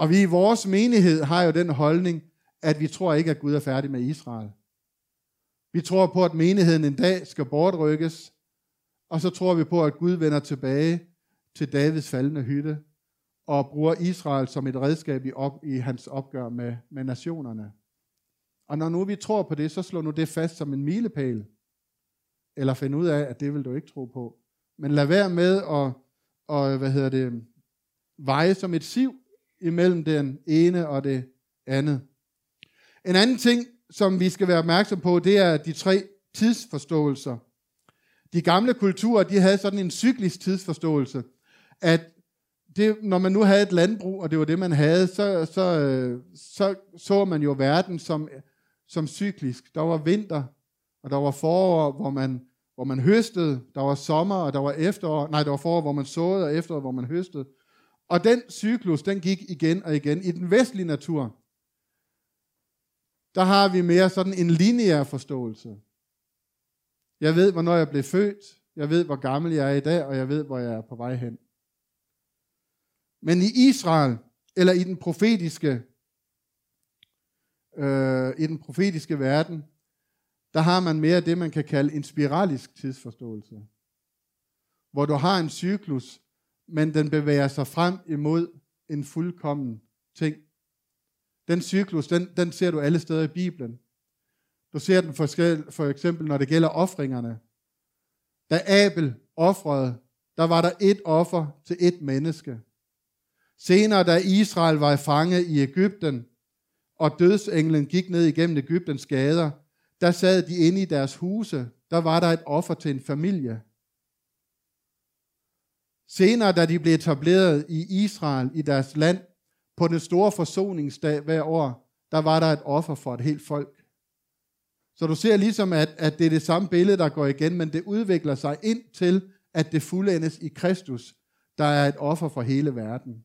Speaker 1: Og vi i vores menighed har jo den holdning, at vi tror ikke, at Gud er færdig med Israel. Vi tror på, at menigheden en dag skal bortrykkes, og så tror vi på, at Gud vender tilbage til Davids faldende hytte, og bruger Israel som et redskab i, op, i hans opgør med, med nationerne. Og når nu vi tror på det, så slår nu det fast som en milepæl. Eller find ud af, at det vil du ikke tro på. Men lad være med at, og, hvad hedder det, veje som et siv imellem den ene og det andet. En anden ting, som vi skal være opmærksom på, det er de tre tidsforståelser. De gamle kulturer, de havde sådan en cyklisk tidsforståelse, at det, når man nu havde et landbrug, og det var det, man havde, så så, så, så man jo verden som, som cyklisk. Der var vinter, og der var forår, hvor man, hvor man høstede. Der var sommer, og der var efterår. Nej, der var forår, hvor man såede, og efterår, hvor man høstede. Og den cyklus, den gik igen og igen. I den vestlige natur, der har vi mere sådan en lineær forståelse. Jeg ved, hvornår jeg blev født, jeg ved, hvor gammel jeg er i dag, og jeg ved, hvor jeg er på vej hen. Men i Israel, eller i den profetiske, øh, i den profetiske verden, der har man mere det, man kan kalde en spiralisk tidsforståelse. Hvor du har en cyklus, men den bevæger sig frem imod en fuldkommen ting. Den cyklus, den, den ser du alle steder i Bibelen. Du ser den forskel, for eksempel, når det gælder offringerne. Da Abel offrede, der var der et offer til et menneske. Senere, da Israel var fange i Ægypten, og dødsenglen gik ned igennem Ægyptens gader, der sad de inde i deres huse. Der var der et offer til en familie. Senere, da de blev etableret i Israel, i deres land, på den store forsoningsdag hver år, der var der et offer for et helt folk. Så du ser ligesom, at, at det er det samme billede, der går igen, men det udvikler sig ind til, at det fuldendes i Kristus, der er et offer for hele verden.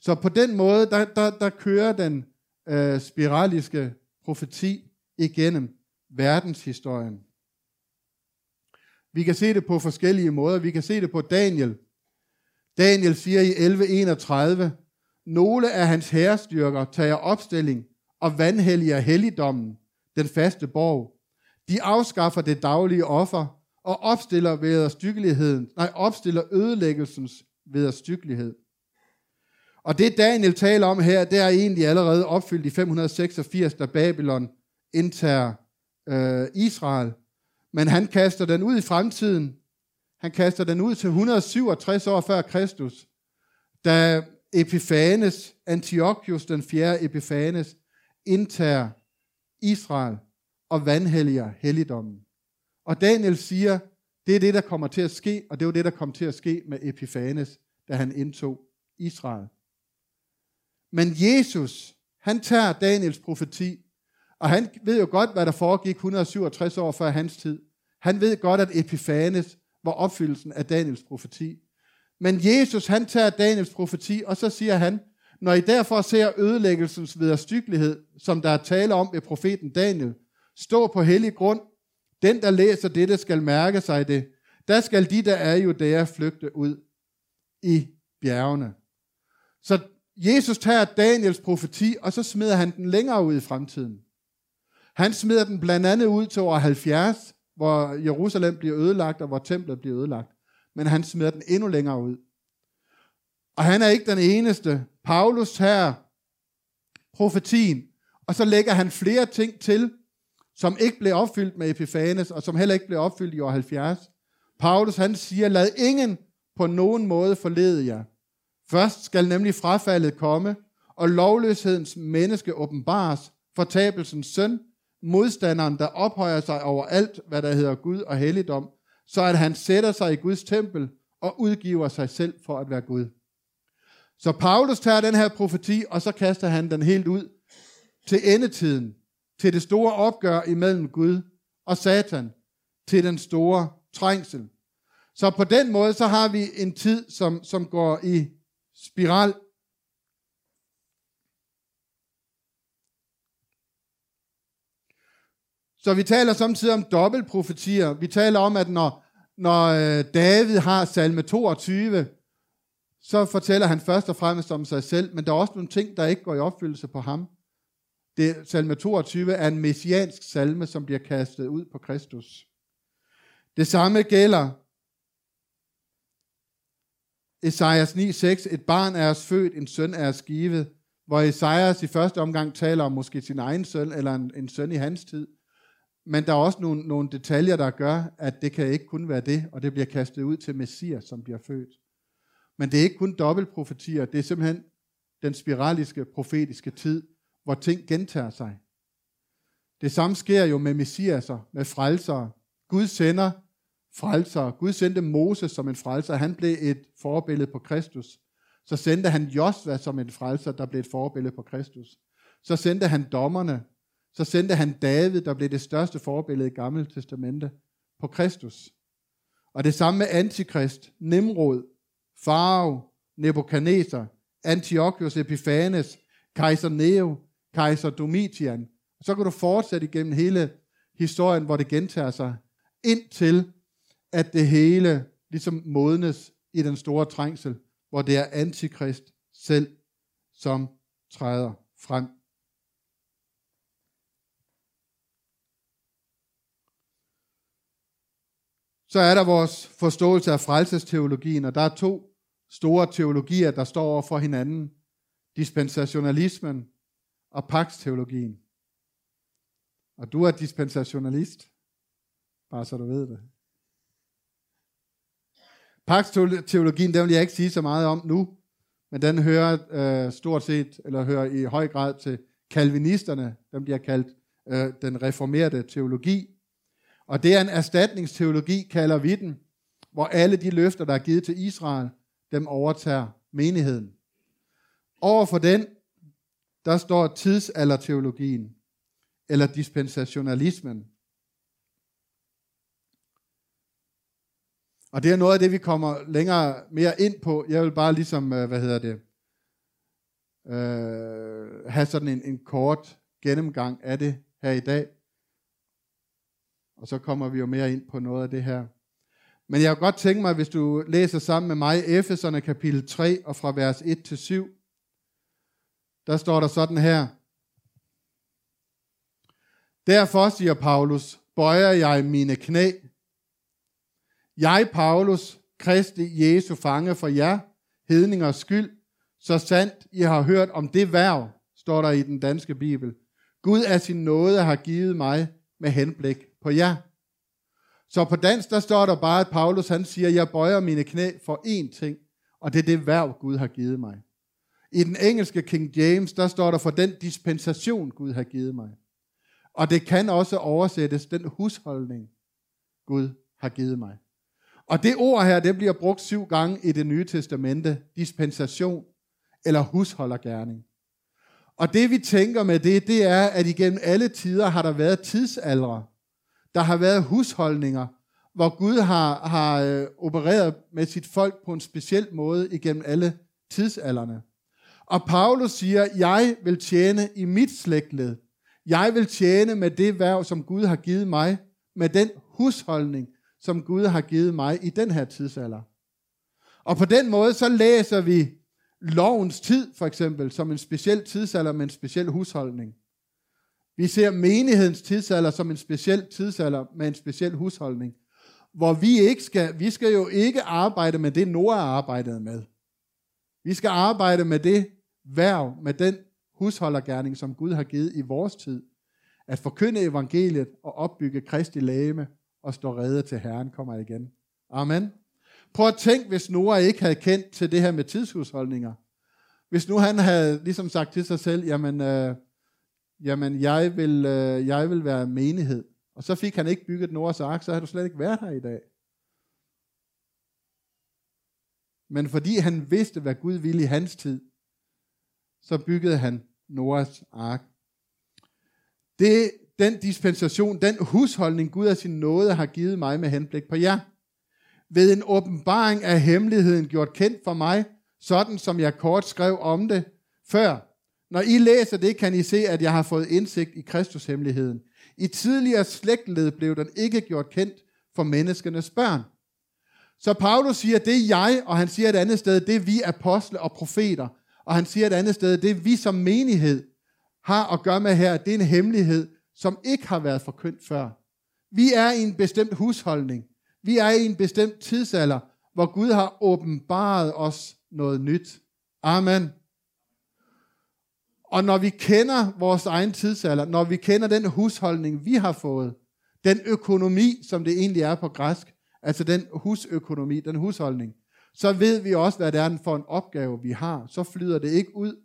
Speaker 1: Så på den måde, der, der, der kører den øh, spiraliske profeti igennem verdenshistorien. Vi kan se det på forskellige måder. Vi kan se det på Daniel. Daniel siger i 11.31, nogle af hans herrestyrker tager opstilling og vandhelliger helligdommen, den faste borg. De afskaffer det daglige offer og opstiller vederstyggeligheden, nej, opstiller ødelæggelsens vederstyggelighed. Og det Daniel taler om her, det er egentlig allerede opfyldt i 586, da Babylon indtager øh, Israel. Men han kaster den ud i fremtiden. Han kaster den ud til 167 år før Kristus, da Epifanes, Antiochus den 4. Epifanes, indtager Israel og vandhelliger helligdommen. Og Daniel siger, det er det, der kommer til at ske, og det var det, der kom til at ske med Epifanes, da han indtog Israel. Men Jesus, han tager Daniels profeti, og han ved jo godt, hvad der foregik 167 år før hans tid. Han ved godt, at Epifanes var opfyldelsen af Daniels profeti. Men Jesus, han tager Daniels profeti, og så siger han, når I derfor ser ødelæggelsens vederstyggelighed, som der er tale om ved profeten Daniel, stå på hellig grund, den, der læser dette, skal mærke sig det. Der skal de, der er Judæa, flygte ud i bjergene. Så Jesus tager Daniels profeti, og så smider han den længere ud i fremtiden. Han smider den blandt andet ud til år 70, hvor Jerusalem bliver ødelagt, og hvor templet bliver ødelagt. Men han smider den endnu længere ud. Og han er ikke den eneste. Paulus her, profetien, og så lægger han flere ting til, som ikke blev opfyldt med Epifanes, og som heller ikke blev opfyldt i år 70. Paulus han siger, lad ingen på nogen måde forlede jer. Først skal nemlig frafaldet komme, og lovløshedens menneske åbenbares, fortabelsens søn, modstanderen, der ophøjer sig over alt, hvad der hedder Gud og helligdom, så at han sætter sig i Guds tempel og udgiver sig selv for at være Gud. Så Paulus tager den her profeti, og så kaster han den helt ud til endetiden, til det store opgør imellem Gud og Satan, til den store trængsel. Så på den måde, så har vi en tid, som, som går i spiral. Så vi taler samtidig om dobbeltprofetier. Vi taler om, at når, når øh, David har salme 22, så fortæller han først og fremmest om sig selv, men der er også nogle ting, der ikke går i opfyldelse på ham. Det, salme 22 er en messiansk salme, som bliver kastet ud på Kristus. Det samme gælder Esajas 9:6, et barn er os født, en søn er os givet, hvor Esajas i første omgang taler om måske sin egen søn, eller en, en søn i hans tid. Men der er også nogle, nogle detaljer, der gør, at det kan ikke kun være det, og det bliver kastet ud til Messias, som bliver født. Men det er ikke kun dobbeltprofetier, det er simpelthen den spiraliske profetiske tid, hvor ting gentager sig. Det samme sker jo med messiaser, med frelsere. Gud sender frelsere. Gud sendte Moses som en frelser. Han blev et forbillede på Kristus. Så sendte han Josva som en frelser, der blev et forbillede på Kristus. Så sendte han dommerne. Så sendte han David, der blev det største forbillede i Gamle Testamente, på Kristus. Og det samme med Antikrist, Nimrod, Farao, Nebuchadnezzar, Antiochus Epiphanes, kejser Neo, kejser Domitian. Så kan du fortsætte igennem hele historien, hvor det gentager sig, indtil at det hele ligesom modnes i den store trængsel, hvor det er antikrist selv, som træder frem. Så er der vores forståelse af frelsesteologien, og der er to store teologier, der står over for hinanden. Dispensationalismen og paksteologien. Og du er dispensationalist, bare så du ved det. Paksteologien, den vil jeg ikke sige så meget om nu, men den hører øh, stort set, eller hører i høj grad til kalvinisterne, dem bliver kaldt øh, den reformerede teologi. Og det er en erstatningsteologi, kalder vi den, hvor alle de løfter, der er givet til Israel, dem overtager menigheden. Over for den, der står tidsalderteologien, eller dispensationalismen. Og det er noget af det, vi kommer længere mere ind på. Jeg vil bare ligesom, øh, hvad hedder det, øh, have sådan en, en kort gennemgang af det her i dag. Og så kommer vi jo mere ind på noget af det her. Men jeg kunne godt tænke mig, hvis du læser sammen med mig Efeserne kapitel 3 og fra vers 1 til 7. Der står der sådan her. Derfor, siger Paulus, bøjer jeg mine knæ. Jeg, Paulus, Kristi Jesu fange for jer, hedningers skyld, så sandt I har hørt om det værv, står der i den danske bibel. Gud af sin nåde har givet mig med henblik på jer. Så på dansk, der står der bare, at Paulus han siger, jeg bøjer mine knæ for én ting, og det er det værv, Gud har givet mig. I den engelske King James, der står der for den dispensation, Gud har givet mig. Og det kan også oversættes, den husholdning, Gud har givet mig. Og det ord her, det bliver brugt syv gange i det nye testamente, dispensation eller husholdergærning. Og det vi tænker med det, det er, at igennem alle tider har der været tidsaldre. Der har været husholdninger, hvor Gud har, har øh, opereret med sit folk på en speciel måde igennem alle tidsalderne. Og Paulus siger, jeg vil tjene i mit slægtled. Jeg vil tjene med det værv, som Gud har givet mig, med den husholdning, som Gud har givet mig i den her tidsalder. Og på den måde, så læser vi lovens tid, for eksempel, som en speciel tidsalder med en speciel husholdning. Vi ser menighedens tidsalder som en speciel tidsalder med en speciel husholdning, hvor vi ikke skal, vi skal jo ikke arbejde med det, Noah arbejdede med. Vi skal arbejde med det værv, med den husholdergærning, som Gud har givet i vores tid. At forkynde evangeliet og opbygge Kristi lægeme og stå redde til Herren kommer igen. Amen. Prøv at tænk, hvis Noah ikke havde kendt til det her med tidshusholdninger. Hvis nu han havde ligesom sagt til sig selv, jamen, øh, jamen jeg, vil, øh, jeg vil være menighed. Og så fik han ikke bygget Noras ark, så havde du slet ikke været her i dag. Men fordi han vidste, hvad Gud ville i hans tid, så byggede han Noras ark. Det, den dispensation, den husholdning, Gud af sin nåde har givet mig med henblik på jer. Ved en åbenbaring af hemmeligheden gjort kendt for mig, sådan som jeg kort skrev om det før. Når I læser det, kan I se, at jeg har fået indsigt i Kristus hemmeligheden. I tidligere slægtled blev den ikke gjort kendt for menneskenes børn. Så Paulus siger, det er jeg, og han siger et andet sted, det er vi apostle og profeter. Og han siger et andet sted, det er vi som menighed har at gøre med her, det er en hemmelighed, som ikke har været forkyndt før. Vi er i en bestemt husholdning. Vi er i en bestemt tidsalder, hvor Gud har åbenbaret os noget nyt. Amen. Og når vi kender vores egen tidsalder, når vi kender den husholdning, vi har fået, den økonomi, som det egentlig er på græsk, altså den husøkonomi, den husholdning, så ved vi også, hvad det er for en opgave, vi har. Så flyder det ikke ud.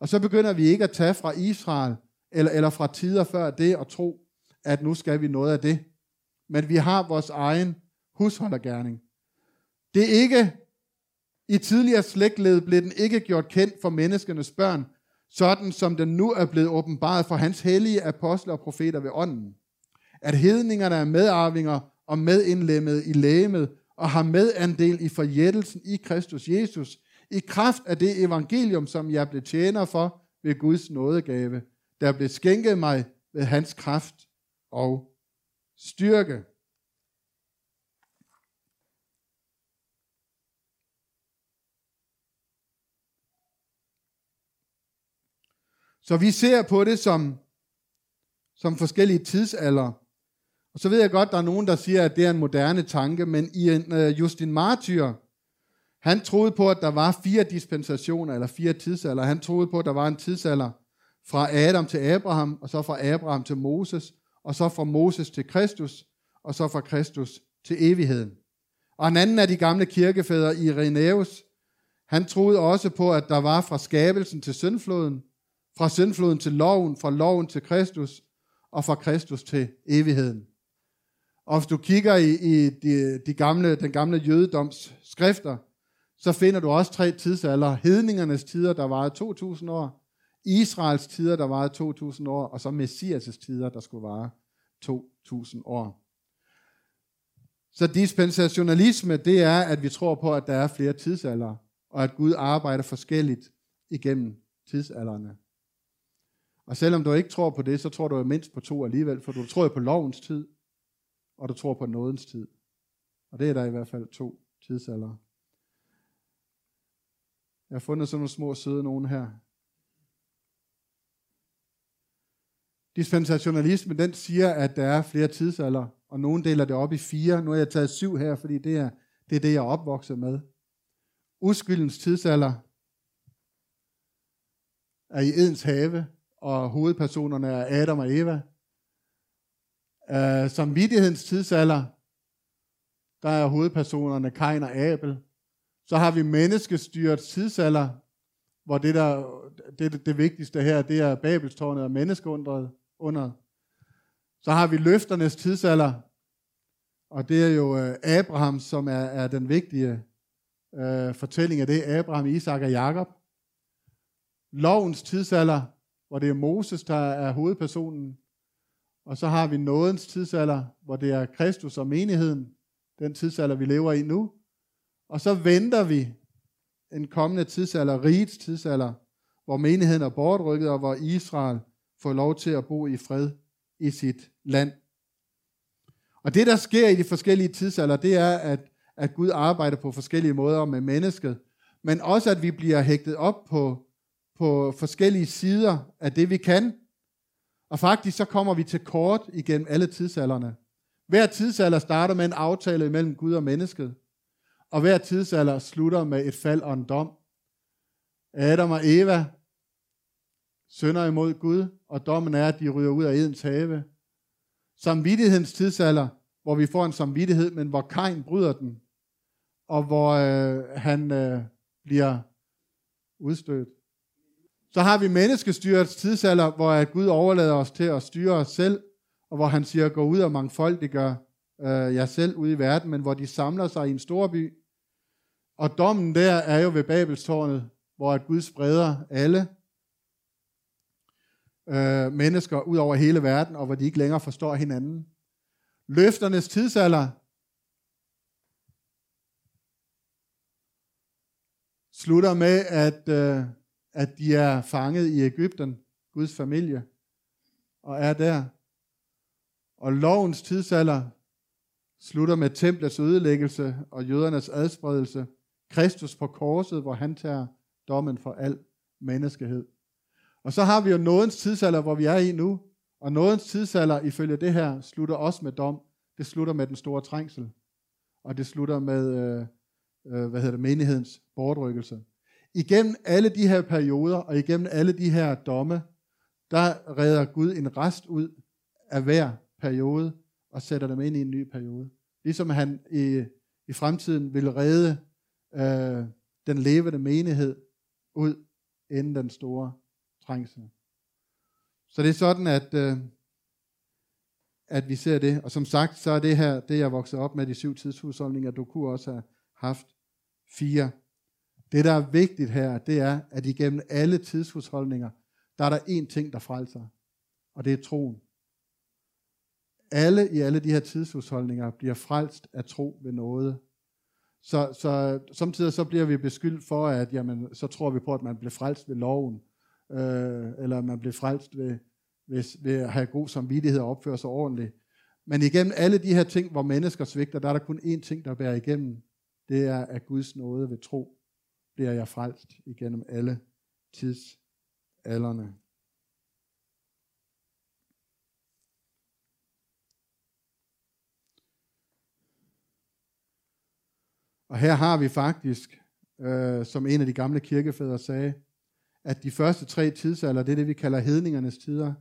Speaker 1: Og så begynder vi ikke at tage fra Israel, eller, eller fra tider før det, og tro, at nu skal vi noget af det. Men vi har vores egen husholdergærning. Det er ikke, i tidligere slægtled blev den ikke gjort kendt for menneskenes børn, sådan som den nu er blevet åbenbaret for hans hellige apostler og profeter ved ånden. At hedningerne er medarvinger og medindlemmet i lægemet, og har medandel i forjættelsen i Kristus Jesus, i kraft af det evangelium, som jeg blev tjener for ved Guds nådegave, der blev skænket mig ved hans kraft og styrke. Så vi ser på det som, som forskellige tidsalder. Og så ved jeg godt, der er nogen, der siger, at det er en moderne tanke, men i en uh, Justin Martyr, han troede på, at der var fire dispensationer, eller fire tidsalder. Han troede på, at der var en tidsalder fra Adam til Abraham, og så fra Abraham til Moses, og så fra Moses til Kristus, og så fra Kristus til evigheden. Og en anden af de gamle kirkefædre, Irenaeus, han troede også på, at der var fra skabelsen til syndfloden, fra syndfloden til loven, fra loven til Kristus, og fra Kristus til evigheden. Og hvis du kigger i, i de, de gamle, den gamle jødedoms skrifter, så finder du også tre tidsalder. Hedningernes tider, der varede 2000 år, Israels tider, der varede 2000 år, og så Messias' tider, der skulle vare 2000 år. Så dispensationalisme, det er, at vi tror på, at der er flere tidsalder, og at Gud arbejder forskelligt igennem tidsalderne. Og selvom du ikke tror på det, så tror du mindst på to alligevel, for du tror på lovens tid, og du tror på nådens tid. Og det er der i hvert fald to tidsalder. Jeg har fundet sådan nogle små søde nogen her. Dispensationalismen, den siger, at der er flere tidsalder, og nogen deler det op i fire. Nu har jeg taget syv her, fordi det er det, er det jeg er opvokset med. Uskyldens tidsalder er i Edens have, og hovedpersonerne er Adam og Eva. Uh, samvittighedens tidsalder, der er hovedpersonerne Kain og Abel. Så har vi menneskestyrets tidsalder, hvor det, der, det, det, det vigtigste her, det er Babelstårnet og menneskeundret under. Så har vi løfternes tidsalder, og det er jo uh, Abraham, som er, er den vigtige uh, fortælling af det. Abraham, Isak og Jakob. Lovens tidsalder, hvor det er Moses, der er hovedpersonen. Og så har vi nådens tidsalder, hvor det er Kristus og menigheden, den tidsalder, vi lever i nu. Og så venter vi en kommende tidsalder, rigets tidsalder, hvor menigheden er bortrykket, og hvor Israel får lov til at bo i fred i sit land. Og det, der sker i de forskellige tidsalder, det er, at, at Gud arbejder på forskellige måder med mennesket, men også, at vi bliver hægtet op på på forskellige sider af det, vi kan. Og faktisk så kommer vi til kort igennem alle tidsalderne. Hver tidsalder starter med en aftale mellem Gud og mennesket. Og hver tidsalder slutter med et fald og en dom. Adam og Eva sønder imod Gud, og dommen er, at de ryger ud af Edens have. Samvittighedens tidsalder, hvor vi får en samvittighed, men hvor Kain bryder den, og hvor øh, han øh, bliver udstødt. Så har vi menneskestyrets tidsalder, hvor Gud overlader os til at styre os selv, og hvor han siger, gå ud og mangfoldiggør øh, jer selv ude i verden, men hvor de samler sig i en stor by. Og dommen der er jo ved Babelstårnet, hvor at Gud spreder alle øh, mennesker ud over hele verden, og hvor de ikke længere forstår hinanden. Løfternes tidsalder slutter med, at øh, at de er fanget i Ægypten, Guds familie, og er der. Og lovens tidsalder slutter med templets ødelæggelse og jødernes adspredelse. Kristus på korset, hvor han tager dommen for al menneskehed. Og så har vi jo nådens tidsalder, hvor vi er i nu. Og nådens tidsalder, ifølge det her, slutter også med dom. Det slutter med den store trængsel. Og det slutter med, øh, øh, hvad hedder det, menighedens bortrykkelse. Igennem alle de her perioder, og igennem alle de her domme, der redder Gud en rest ud af hver periode, og sætter dem ind i en ny periode. Ligesom han i, i fremtiden vil redde øh, den levende menighed ud inden den store trængsel. Så det er sådan, at, øh, at vi ser det. Og som sagt, så er det her, det jeg vokset op med, de syv tidshusholdninger, du kunne også have haft fire det, der er vigtigt her, det er, at igennem alle tidshusholdninger, der er der én ting, der frelser, og det er troen. Alle i alle de her tidshusholdninger bliver frelst af tro ved noget. Så, så samtidig så bliver vi beskyldt for, at jamen, så tror vi på, at man bliver frelst ved loven, øh, eller man bliver frelst ved, ved, ved at have god samvittighed og opføre sig ordentligt. Men igennem alle de her ting, hvor mennesker svigter, der er der kun én ting, der bærer igennem. Det er af Guds nåde ved tro bliver jeg frelst igennem alle tidsalderne. Og her har vi faktisk, øh, som en af de gamle kirkefædre sagde, at de første tre tidsalder, det er det, vi kalder hedningernes tider.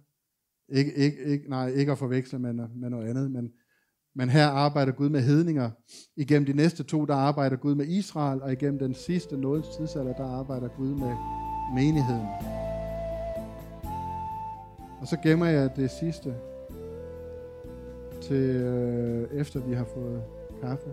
Speaker 1: Ikke, ikke, ikke, nej, ikke at forveksle med, med noget andet, men men her arbejder Gud med hedninger. Igennem de næste to, der arbejder Gud med Israel, og igennem den sidste nådens tidsalder, der arbejder Gud med menigheden. Og så gemmer jeg det sidste til øh, efter vi har fået kaffe.